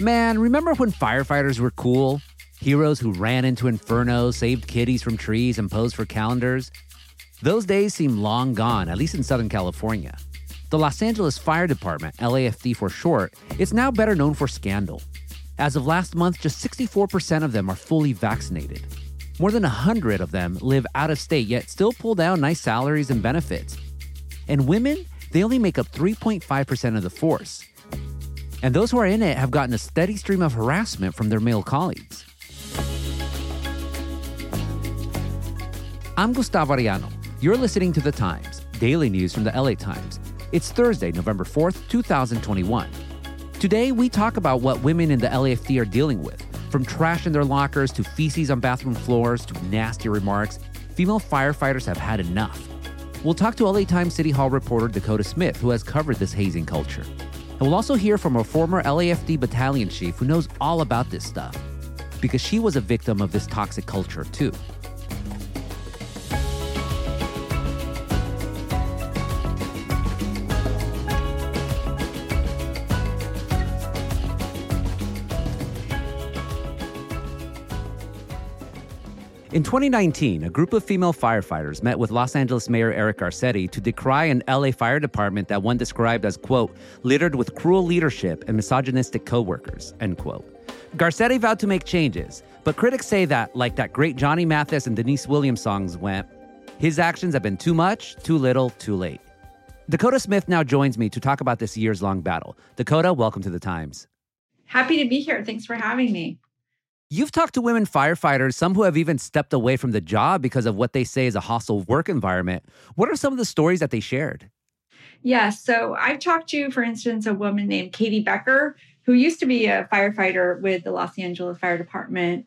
Man, remember when firefighters were cool? Heroes who ran into infernos, saved kitties from trees, and posed for calendars? Those days seem long gone, at least in Southern California. The Los Angeles Fire Department, LAFD for short, is now better known for scandal. As of last month, just 64% of them are fully vaccinated. More than 100 of them live out of state, yet still pull down nice salaries and benefits. And women, they only make up 3.5% of the force. And those who are in it have gotten a steady stream of harassment from their male colleagues. I'm Gustavo Arellano. You're listening to The Times, daily news from the LA Times. It's Thursday, November 4th, 2021. Today, we talk about what women in the LAFD are dealing with from trash in their lockers to feces on bathroom floors to nasty remarks. Female firefighters have had enough. We'll talk to LA Times City Hall reporter Dakota Smith, who has covered this hazing culture. And we'll also hear from a former LAFD battalion chief who knows all about this stuff because she was a victim of this toxic culture, too. In 2019, a group of female firefighters met with Los Angeles Mayor Eric Garcetti to decry an LA fire department that one described as, quote, littered with cruel leadership and misogynistic coworkers, end quote. Garcetti vowed to make changes, but critics say that, like that great Johnny Mathis and Deniece Williams songs went, his actions have been too much, too little, too late. Dakota Smith now joins me to talk about this years long battle. Dakota, welcome to the Times. Happy to be here. Thanks for having me. You've talked to women firefighters, some who have even stepped away from the job because of what they say is a hostile work environment. What are some of the stories that they shared? Yeah, so I've talked to, for instance, a woman named Katie Becker, who used to be a firefighter with the Los Angeles Fire Department.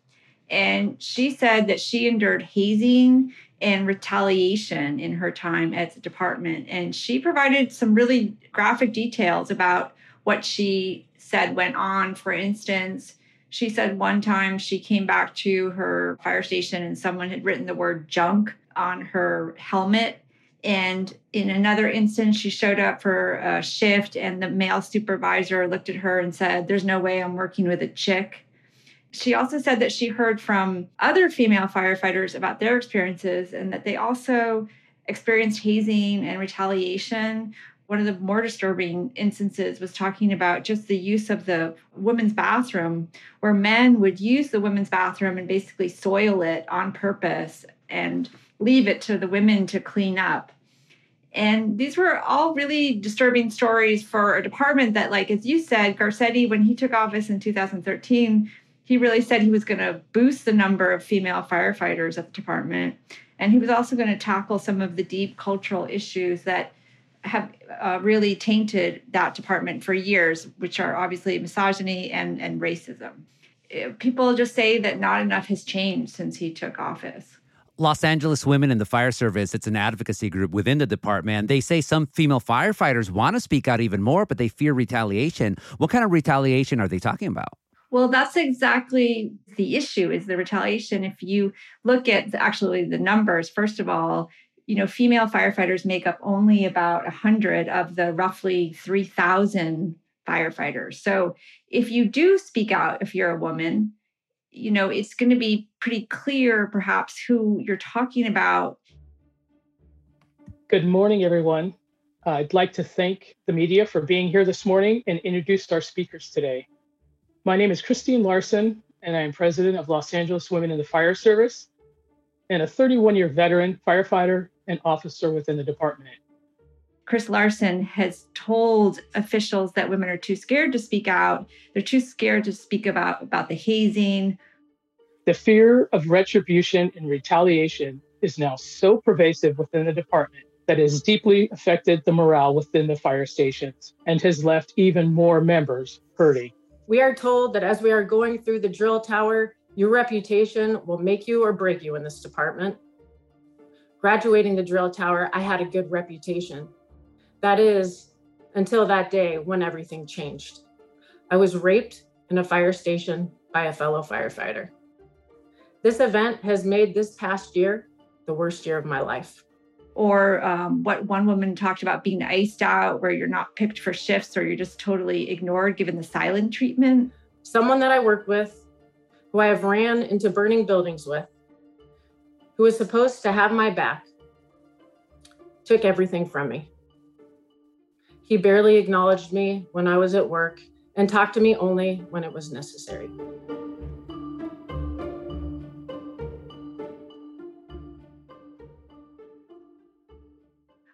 And she said that she endured hazing and retaliation in her time at the department. And she provided some really graphic details about what she said went on. For instance, she said one time she came back to her fire station and someone had written the word junk on her helmet. And in another instance, she showed up for a shift, and the male supervisor looked at her and said, There's no way I'm working with a chick. She also said that she heard from other female firefighters about their experiences and that they also experienced hazing and retaliation one of the more disturbing instances was talking about just the use of the women's bathroom, where men would use the women's bathroom and basically soil it on purpose and leave it to the women to clean up. And these were all really disturbing stories for a department that, like, as you said, Garcetti, when he took office in 2013, he really said he was going to boost the number of female firefighters at the department. And he was also going to tackle some of the deep cultural issues that have uh, really tainted that department for years, which are obviously misogyny and, and racism. Uh, people just say that not enough has changed since he took office. Los Angeles Women in the Fire Service, it's an advocacy group within the department. They say some female firefighters want to speak out even more, but they fear retaliation. What kind of retaliation are they talking about? Well, that's exactly the issue is the retaliation. If you look at actually the numbers, first of all, you know, female firefighters make up only about 100 of the roughly 3,000 firefighters. So if you do speak out, if you're a woman, you know, it's going to be pretty clear perhaps who you're talking about. Good morning, everyone. I'd like to thank the media for being here this morning and introduce our speakers today. My name is Christine Larson, and I am president of Los Angeles Women in the Fire Service and a 31 year veteran firefighter and officer within the department. Chris Larson has told officials that women are too scared to speak out. They're too scared to speak about, about the hazing. The fear of retribution and retaliation is now so pervasive within the department that it has deeply affected the morale within the fire stations and has left even more members hurting. We are told that as we are going through the drill tower, your reputation will make you or break you in this department. Graduating the drill tower, I had a good reputation. That is, until that day when everything changed. I was raped in a fire station by a fellow firefighter. This event has made this past year the worst year of my life. Or um, what one woman talked about being iced out, where you're not picked for shifts or you're just totally ignored given the silent treatment. someone that I work with, who I have ran into burning buildings with, who was supposed to have my back, took everything from me. He barely acknowledged me when I was at work and talked to me only when it was necessary.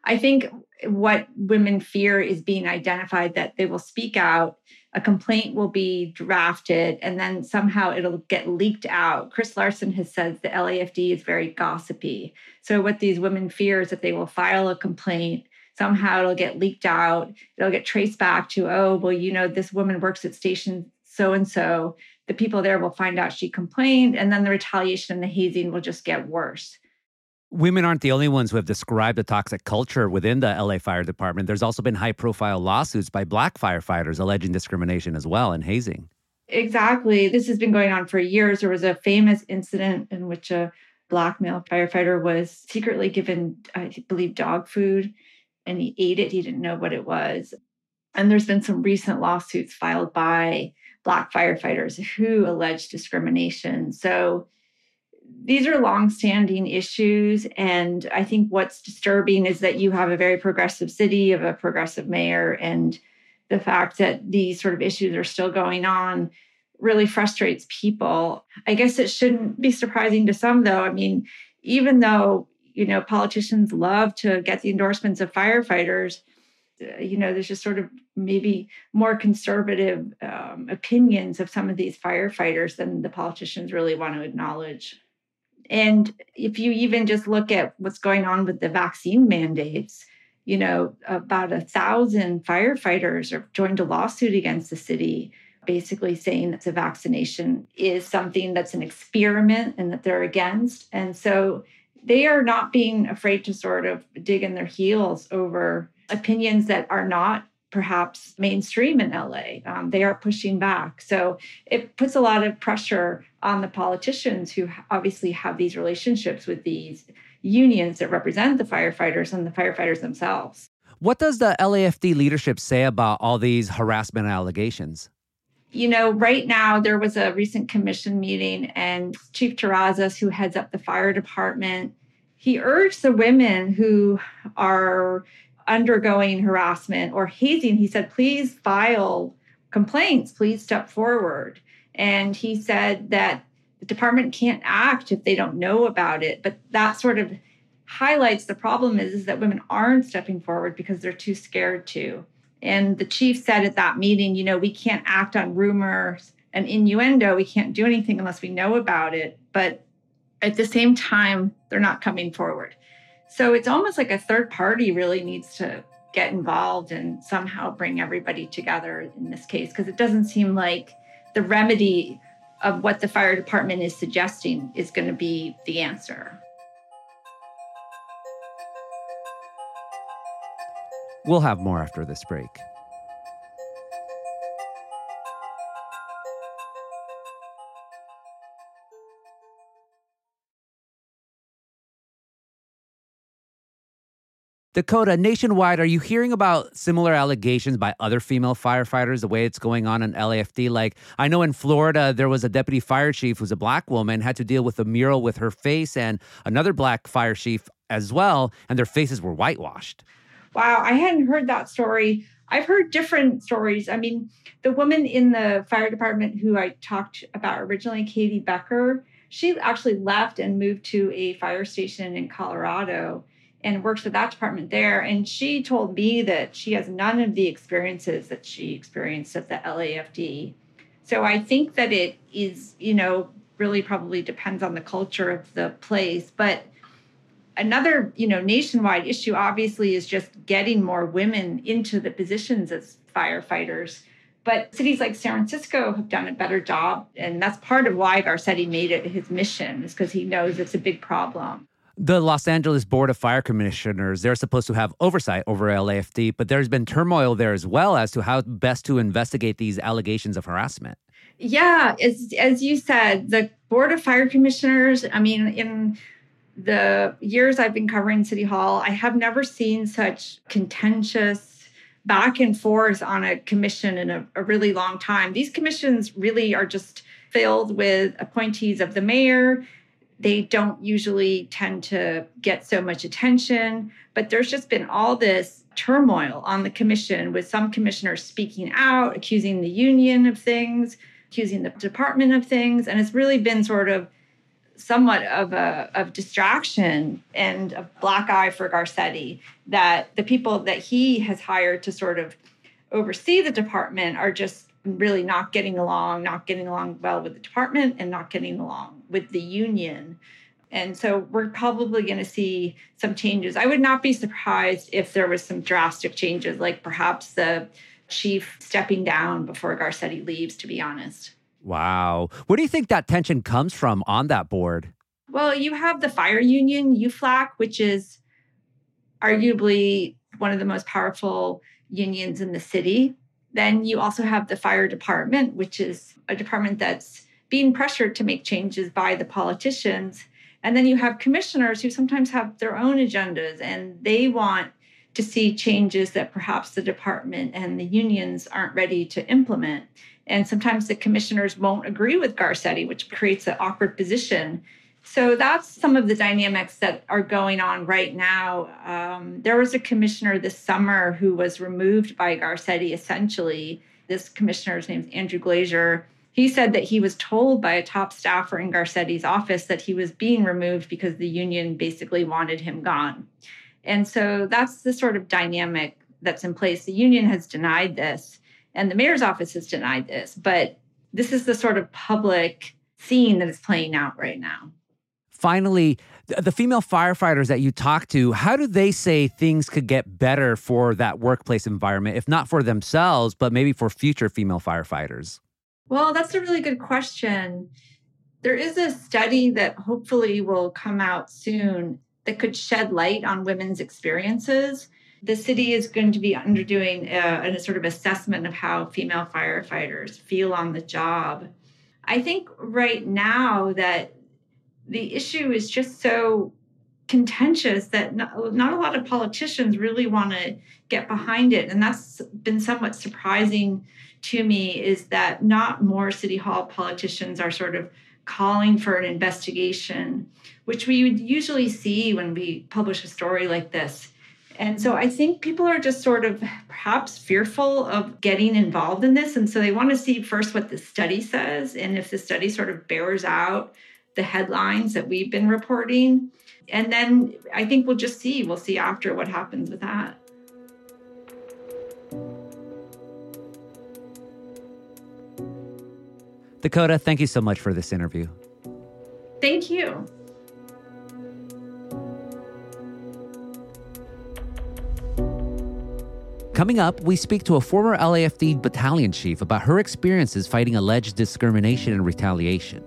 I think what women fear is being identified that they will speak out, a complaint will be drafted, and then somehow it'll get leaked out. Chris Larson has said the LAFD is very gossipy. So, what these women fear is that they will file a complaint. Somehow it'll get leaked out. It'll get traced back to, oh, well, you know, this woman works at station so and so. The people there will find out she complained, and then the retaliation and the hazing will just get worse. Women aren't the only ones who have described the toxic culture within the LA Fire Department. There's also been high profile lawsuits by black firefighters alleging discrimination as well and hazing. Exactly. This has been going on for years. There was a famous incident in which a black male firefighter was secretly given, I believe, dog food and he ate it. He didn't know what it was. And there's been some recent lawsuits filed by black firefighters who allege discrimination. So these are longstanding issues. And I think what's disturbing is that you have a very progressive city of a progressive mayor. And the fact that these sort of issues are still going on really frustrates people. I guess it shouldn't be surprising to some, though. I mean, even though, you know, politicians love to get the endorsements of firefighters, uh, you know, there's just sort of maybe more conservative um, opinions of some of these firefighters than the politicians really want to acknowledge. And if you even just look at what's going on with the vaccine mandates, you know, about a thousand firefighters have joined a lawsuit against the city, basically saying that the vaccination is something that's an experiment and that they're against. And so they are not being afraid to sort of dig in their heels over opinions that are not perhaps mainstream in LA. Um, they are pushing back. So it puts a lot of pressure on the politicians who obviously have these relationships with these unions that represent the firefighters and the firefighters themselves. What does the LAFD leadership say about all these harassment allegations? You know, right now there was a recent commission meeting, and Chief Terrazas, who heads up the fire department, he urged the women who are undergoing harassment or hazing, he said, please file complaints, please step forward. And he said that the department can't act if they don't know about it. But that sort of highlights the problem is, is that women aren't stepping forward because they're too scared to. And the chief said at that meeting, you know, we can't act on rumors and innuendo. We can't do anything unless we know about it. But at the same time, they're not coming forward. So it's almost like a third party really needs to get involved and somehow bring everybody together in this case, because it doesn't seem like the remedy of what the fire department is suggesting is going to be the answer. We'll have more after this break. Dakota, nationwide, are you hearing about similar allegations by other female firefighters the way it's going on in LAFD? Like, I know in Florida, there was a deputy fire chief who's a black woman, had to deal with a mural with her face and another black fire chief as well, and their faces were whitewashed. Wow, I hadn't heard that story. I've heard different stories. I mean, the woman in the fire department who I talked about originally, Katie Becker, she actually left and moved to a fire station in Colorado and works with that department there. And she told me that she has none of the experiences that she experienced at the LAFD. So I think that it is, you know, really probably depends on the culture of the place. But another, you know, nationwide issue obviously is just getting more women into the positions as firefighters. But cities like San Francisco have done a better job. And that's part of why Garcetti made it his mission, is because he knows it's a big problem the Los Angeles Board of Fire Commissioners, they're supposed to have oversight over LAFD, but there's been turmoil there as well as to how best to investigate these allegations of harassment. Yeah, as, as you said, the Board of Fire Commissioners, I mean, in the years I've been covering City Hall, I have never seen such contentious back and forth on a commission in a, a really long time. These commissions really are just filled with appointees of the mayor. They don't usually tend to get so much attention, but there's just been all this turmoil on the commission with some commissioners speaking out, accusing the union of things, accusing the department of things. And it's really been sort of somewhat of a of distraction and a black eye for Garcetti that the people that he has hired to sort of oversee the department are just really not getting along, not getting along well with the department and not getting along with the union. And so we're probably going to see some changes. I would not be surprised if there was some drastic changes, like perhaps the chief stepping down before Garcetti leaves, to be honest. Wow. Where do you think that tension comes from on that board? Well, you have the fire union, UFLAC, which is arguably one of the most powerful unions in the city. Then you also have the fire department, which is a department that's being pressured to make changes by the politicians. And then you have commissioners who sometimes have their own agendas and they want to see changes that perhaps the department and the unions aren't ready to implement. And sometimes the commissioners won't agree with Garcetti, which creates an awkward position. So that's some of the dynamics that are going on right now. Um, there was a commissioner this summer who was removed by Garcetti, essentially. This commissioner's name is Andrew Glazer. He said that he was told by a top staffer in Garcetti's office that he was being removed because the union basically wanted him gone. And so that's the sort of dynamic that's in place. The union has denied this and the mayor's office has denied this, but this is the sort of public scene that is playing out right now. Finally, the female firefighters that you talk to, how do they say things could get better for that workplace environment, if not for themselves, but maybe for future female firefighters? Well, that's a really good question. There is a study that hopefully will come out soon that could shed light on women's experiences the city is going to be underdoing a, a sort of assessment of how female firefighters feel on the job. I think right now that the issue is just so contentious that not, not, a lot of politicians really want to get behind it and that's been somewhat surprising to me is that not more city hall politicians are sort of calling for an investigation which we would usually see when we publish a story like this and so I think people are just sort of perhaps fearful of getting involved in this. And so they want to see first what the study says. And if the study sort of bears out the headlines that we've been reporting. And then I think we'll just see. We'll see after what happens with that. Dakota, thank you so much for this interview. Thank you. Coming up, we speak to a former LAFD battalion chief about her experiences fighting alleged discrimination and retaliation.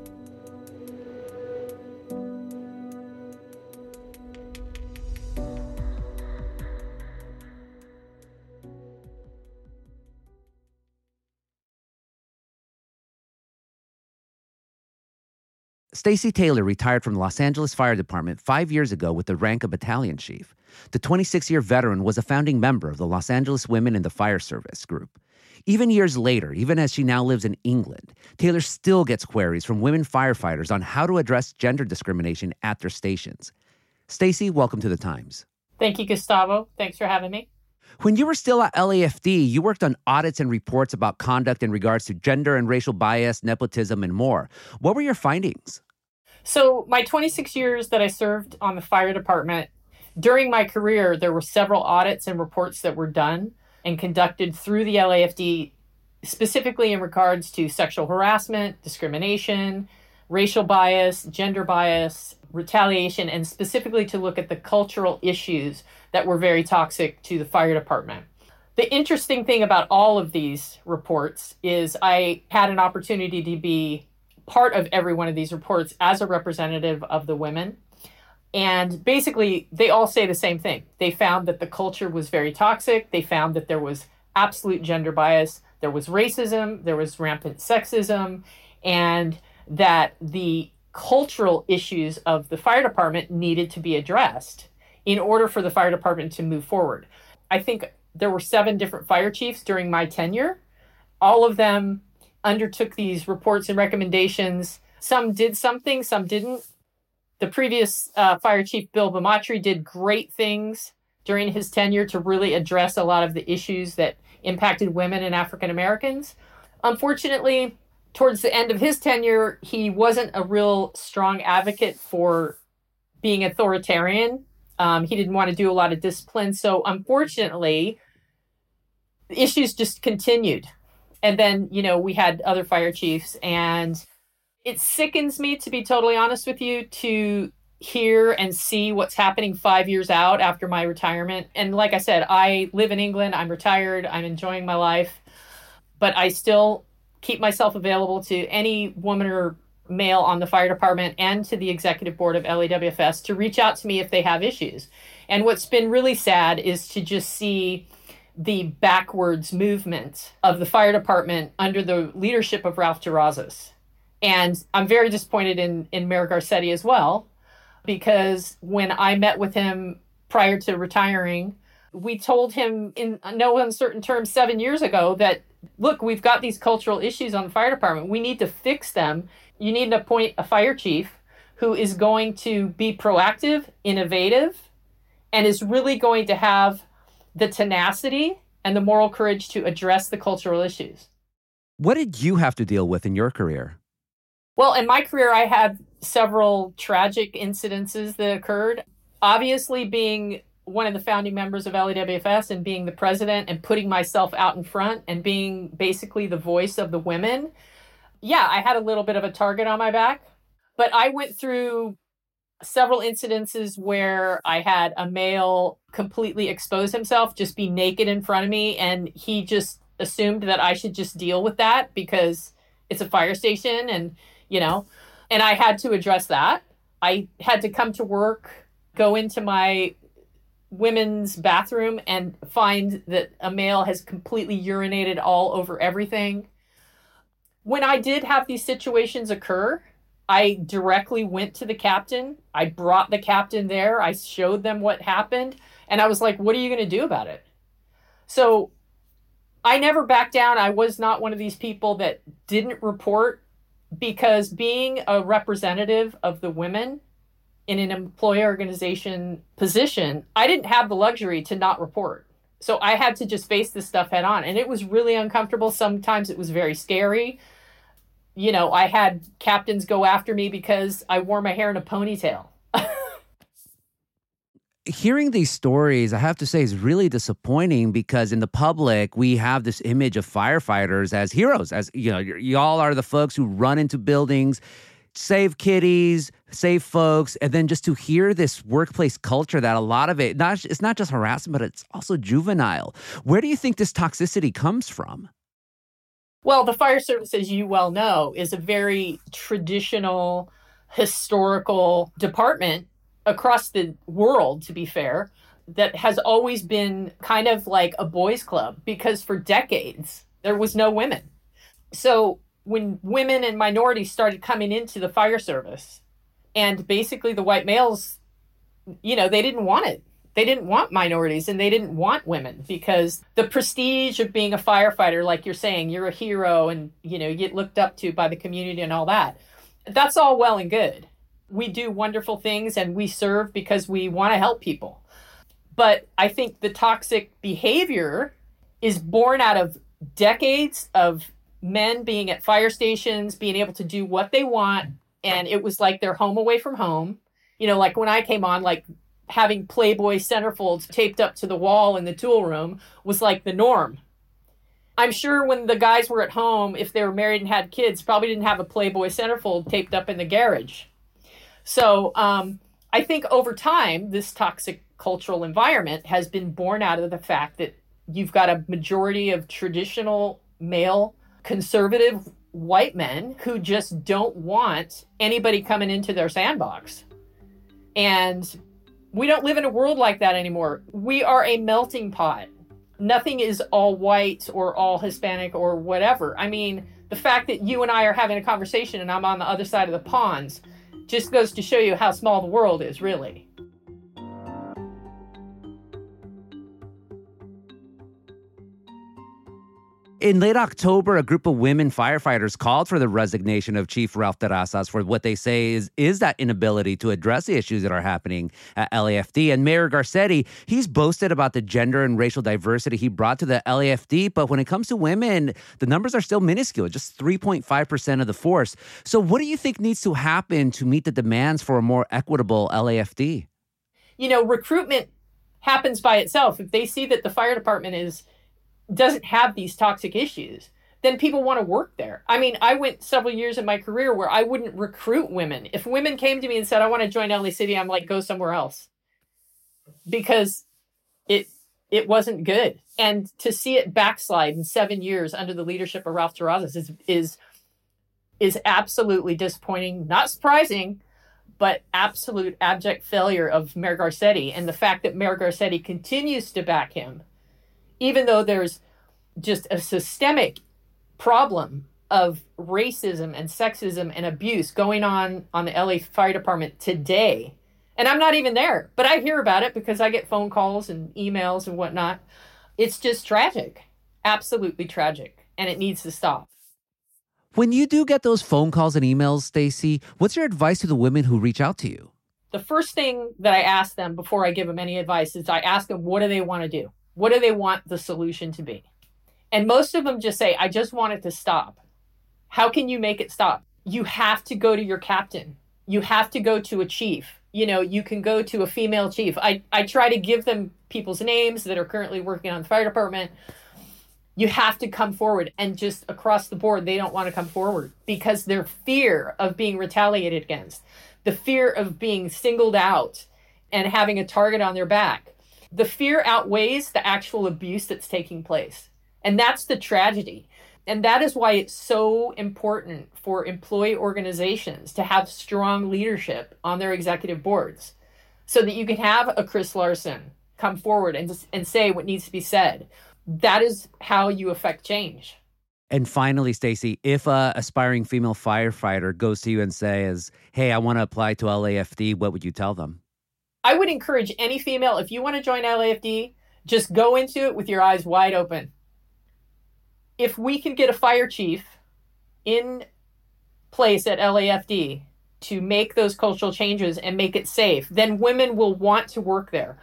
Stacy Taylor retired from the Los Angeles Fire Department five years ago with the rank of battalion chief. The 26 year veteran was a founding member of the Los Angeles Women in the Fire Service group. Even years later, even as she now lives in England, Taylor still gets queries from women firefighters on how to address gender discrimination at their stations. Stacy, welcome to the Times. Thank you, Gustavo. Thanks for having me. When you were still at LAFD, you worked on audits and reports about conduct in regards to gender and racial bias, nepotism, and more. What were your findings? So, my 26 years that I served on the fire department, during my career, there were several audits and reports that were done and conducted through the LAFD, specifically in regards to sexual harassment, discrimination, racial bias, gender bias, retaliation, and specifically to look at the cultural issues that were very toxic to the fire department. The interesting thing about all of these reports is I had an opportunity to be part of every one of these reports as a representative of the women. And basically, they all say the same thing. They found that the culture was very toxic. They found that there was absolute gender bias, there was racism, there was rampant sexism, and that the cultural issues of the fire department needed to be addressed in order for the fire department to move forward. I think there were seven different fire chiefs during my tenure. All of them undertook these reports and recommendations. Some did something, some didn't. The previous uh, fire chief, Bill Bamattre, did great things during his tenure to really address a lot of the issues that impacted women and African Americans. Unfortunately, towards the end of his tenure, he wasn't a real strong advocate for being authoritarian. Um, he didn't want to do a lot of discipline. So, unfortunately, the issues just continued. And then, you know, we had other fire chiefs, and it sickens me, to be totally honest with you, to hear and see what's happening five years out after my retirement. And like I said, I live in England, I'm retired, I'm enjoying my life, but I still keep myself available to any woman or male on the fire department and to the executive board of LAWFS to reach out to me if they have issues. And what's been really sad is to just see the backwards movement of the fire department under the leadership of Ralph Terrazas. And I'm very disappointed in, in Mayor Garcetti as well, because when I met with him prior to retiring, we told him in no uncertain terms seven years ago that look, we've got these cultural issues on the fire department. We need to fix them. You need to appoint a fire chief who is going to be proactive, innovative, and is really going to have the tenacity and the moral courage to address the cultural issues. What did you have to deal with in your career? Well, in my career, I had several tragic incidences that occurred. Obviously, being one of the founding members of LAWFS and being the president and putting myself out in front and being basically the voice of the women, yeah, I had a little bit of a target on my back. But I went through several incidences where I had a male completely expose himself, just be naked in front of me, and he just assumed that I should just deal with that because it's a fire station and, you know, and I had to address that. I had to come to work, go into my women's bathroom and find that a male has completely urinated all over everything. When I did have these situations occur, I directly went to the captain. I brought the captain there. I showed them what happened. And I was like, what are you going to do about it? So I never backed down. I was not one of these people that didn't report because being a representative of the women in an employee organization position, I didn't have the luxury to not report. So I had to just face this stuff head on. And it was really uncomfortable. Sometimes it was very scary. You know, I had captains go after me because I wore my hair in a ponytail. Hearing these stories, I have to say, is really disappointing because in the public, we have this image of firefighters as heroes, as you know, y'all are the folks who run into buildings save kitties, save folks, and then just to hear this workplace culture that a lot of it not it's not just harassment, but it's also juvenile. Where do you think this toxicity comes from? Well, the fire service, as you well know, is a very traditional, historical department across the world, to be fair, that has always been kind of like a boys' club because for decades there was no women. So when women and minorities started coming into the fire service and basically the white males you know they didn't want it they didn't want minorities and they didn't want women because the prestige of being a firefighter like you're saying you're a hero and you know you get looked up to by the community and all that that's all well and good we do wonderful things and we serve because we want to help people but i think the toxic behavior is born out of decades of men being at fire stations, being able to do what they want. And it was like their home away from home. You know, like when I came on, like having Playboy centerfolds taped up to the wall in the tool room was like the norm. I'm sure when the guys were at home, if they were married and had kids, probably didn't have a Playboy centerfold taped up in the garage. So um, I think over time, this toxic cultural environment has been born out of the fact that you've got a majority of traditional male conservative white men who just don't want anybody coming into their sandbox. And we don't live in a world like that anymore. We are a melting pot. Nothing is all white or all Hispanic or whatever. I mean, the fact that you and I are having a conversation and I'm on the other side of the ponds just goes to show you how small the world is, really. In late October, a group of women firefighters called for the resignation of Chief Ralph Terrazas for what they say is, is that inability to address the issues that are happening at LAFD. And Mayor Garcetti, he's boasted about the gender and racial diversity he brought to the LAFD, but when it comes to women, the numbers are still minuscule, just 3.5% of the force. So, what do you think needs to happen to meet the demands for a more equitable LAFD? You know, recruitment happens by itself. If they see that the fire department is doesn't have these toxic issues, then people want to work there. I mean, I went several years in my career where I wouldn't recruit women. If women came to me and said, I want to join LA City, I'm like, go somewhere else. Because it it wasn't good. And to see it backslide in seven years under the leadership of Ralph Terrazas is is is absolutely disappointing, not surprising, but absolute abject failure of Mayor Garcetti. And the fact that Mayor Garcetti continues to back him even though there's just a systemic problem of racism and sexism and abuse going on on the LA Fire Department today. And I'm not even there, but I hear about it because I get phone calls and emails and whatnot. It's just tragic, absolutely tragic, and it needs to stop. When you do get those phone calls and emails, Stacy, what's your advice to the women who reach out to you? The first thing that I ask them before I give them any advice is I ask them, what do they want to do? What do they want the solution to be? And most of them just say, I just want it to stop. How can you make it stop? You have to go to your captain. You have to go to a chief. You know, you can go to a female chief. I, I try to give them people's names that are currently working on the fire department. You have to come forward. And just across the board, they don't want to come forward because their fear of being retaliated against, the fear of being singled out and having a target on their back the fear outweighs the actual abuse that's taking place. And that's the tragedy. And that is why it's so important for employee organizations to have strong leadership on their executive boards so that you can have a Chris Larson come forward and, and say what needs to be said. That is how you affect change. And finally, Stacy, if a aspiring female firefighter goes to you and says, "Hey, I want to apply to LAFD," what would you tell them? I would encourage any female, if you want to join LAFD, just go into it with your eyes wide open. If we can get a fire chief in place at LAFD to make those cultural changes and make it safe, then women will want to work there.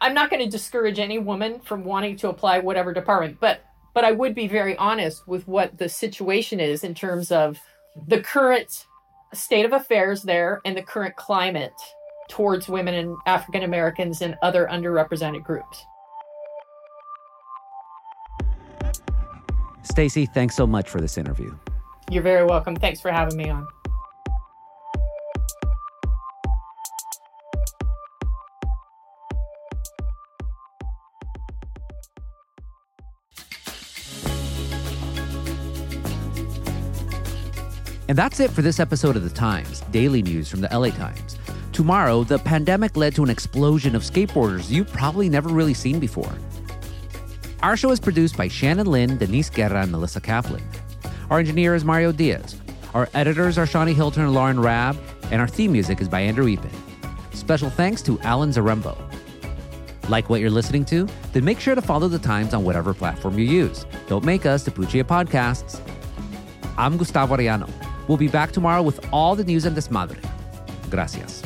I'm not going to discourage any woman from wanting to apply whatever department, but but I would be very honest with what the situation is in terms of the current state of affairs there and the current climate towards women and African Americans and other underrepresented groups. Stacy, thanks so much for this interview. You're very welcome. Thanks for having me on. And that's it for this episode of The Times, daily news from the LA Times. Tomorrow, the pandemic led to an explosion of skateboarders you've probably never really seen before. Our show is produced by Shannon Lin, Denise Guerra, and Melissa Kaplan. Our engineer is Mario Diaz. Our editors are Shani Hilton and Lauren Raab, and our theme music is by Andrew Eapen. Special thanks to Alan Zarembo. Like what you're listening to? Then make sure to follow the Times on whatever platform you use. Don't make us the Puccia Podcasts. I'm Gustavo Arellano. We'll be back tomorrow with all the news and desmadre. Gracias.